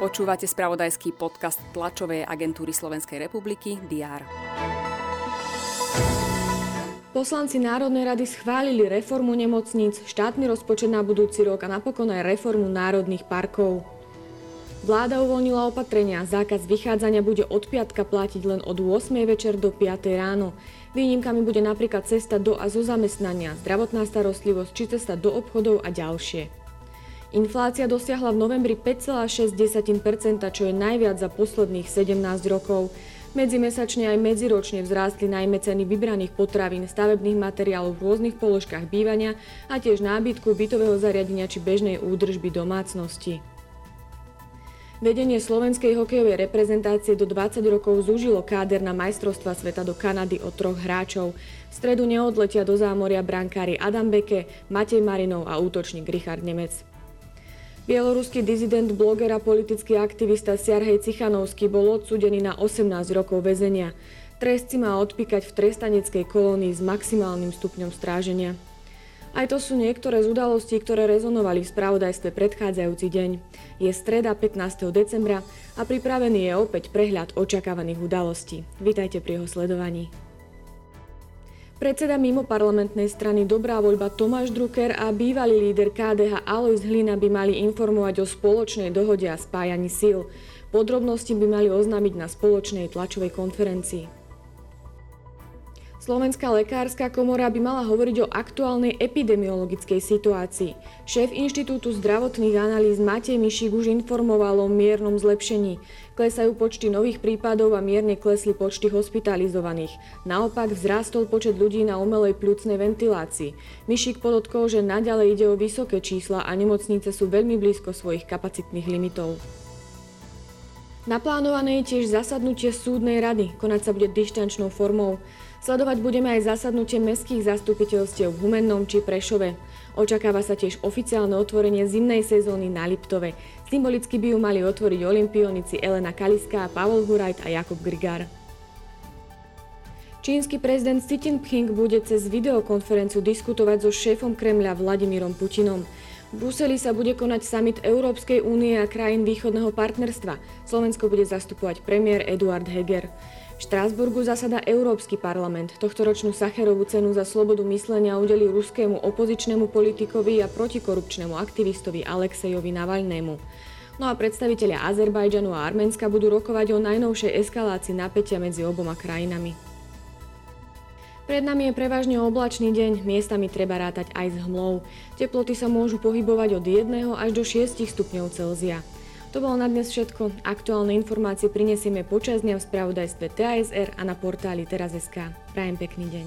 Počúvate spravodajský podcast tlačovej agentúry Slovenskej republiky DR. Poslanci Národnej rady schválili reformu nemocníc, štátny rozpočet na budúci rok a napokon aj reformu národných parkov. Vláda uvoľnila opatrenia, zákaz vychádzania bude od piatka platiť len od 8. večer do 5. ráno. Výnimkami bude napríklad cesta do a zo zamestnania, zdravotná starostlivosť či cesta do obchodov a ďalšie. Inflácia dosiahla v novembri 5,6%, čo je najviac za posledných 17 rokov. Medzimesačne aj medziročne vzrástli najmä ceny vybraných potravín, stavebných materiálov v rôznych položkách bývania a tiež nábytku, bytového zariadenia či bežnej údržby domácnosti. Vedenie slovenskej hokejovej reprezentácie do 20 rokov zúžilo káder na majstrovstva sveta do Kanady od troch hráčov. V stredu neodletia do zámoria brankári Adam Beke, Matej Marinov a útočník Richard Nemec. Bieloruský dizident, bloger a politický aktivista Siarhej Cichanovský bol odsúdený na 18 rokov väzenia. Trest si má odpíkať v trestaneckej kolónii s maximálnym stupňom stráženia. Aj to sú niektoré z udalostí, ktoré rezonovali v spravodajstve predchádzajúci deň. Je streda 15. decembra a pripravený je opäť prehľad očakávaných udalostí. Vítajte pri jeho sledovaní. Predseda mimo parlamentnej strany Dobrá voľba Tomáš Drucker a bývalý líder KDH Alois Hlina by mali informovať o spoločnej dohode a spájaní síl. Podrobnosti by mali oznámiť na spoločnej tlačovej konferencii. Slovenská lekárska komora by mala hovoriť o aktuálnej epidemiologickej situácii. Šéf Inštitútu zdravotných analýz Matej Mišík už informoval o miernom zlepšení. Klesajú počty nových prípadov a mierne klesli počty hospitalizovaných. Naopak vzrástol počet ľudí na umelej pľucnej ventilácii. Mišík podotkol, že naďalej ide o vysoké čísla a nemocnice sú veľmi blízko svojich kapacitných limitov. Naplánované je tiež zasadnutie súdnej rady. Konať sa bude dištančnou formou. Sledovať budeme aj zasadnutie mestských zastupiteľstiev v Humennom či Prešove. Očakáva sa tiež oficiálne otvorenie zimnej sezóny na Liptove. Symbolicky by ju mali otvoriť olimpionici Elena Kaliská, Pavol Hurajt a Jakub Grigár. Čínsky prezident Xi Jinping bude cez videokonferenciu diskutovať so šéfom Kremľa Vladimírom Putinom. V Bruseli sa bude konať summit Európskej únie a krajín východného partnerstva. Slovensko bude zastupovať premiér Eduard Heger. V Štrásburgu zasada Európsky parlament. Tohtoročnú Sacherovú cenu za slobodu myslenia udeli ruskému opozičnému politikovi a protikorupčnému aktivistovi Alexejovi Navalnému. No a predstavitelia Azerbajdžanu a Arménska budú rokovať o najnovšej eskalácii napätia medzi oboma krajinami. Pred nami je prevažne oblačný deň, miestami treba rátať aj s hmlou. Teploty sa môžu pohybovať od 1 až do 6 stupňov Celzia. To bolo na dnes všetko. Aktuálne informácie prinesieme počas dňa v spravodajstve TASR a na portáli teraz.sk. Prajem pekný deň.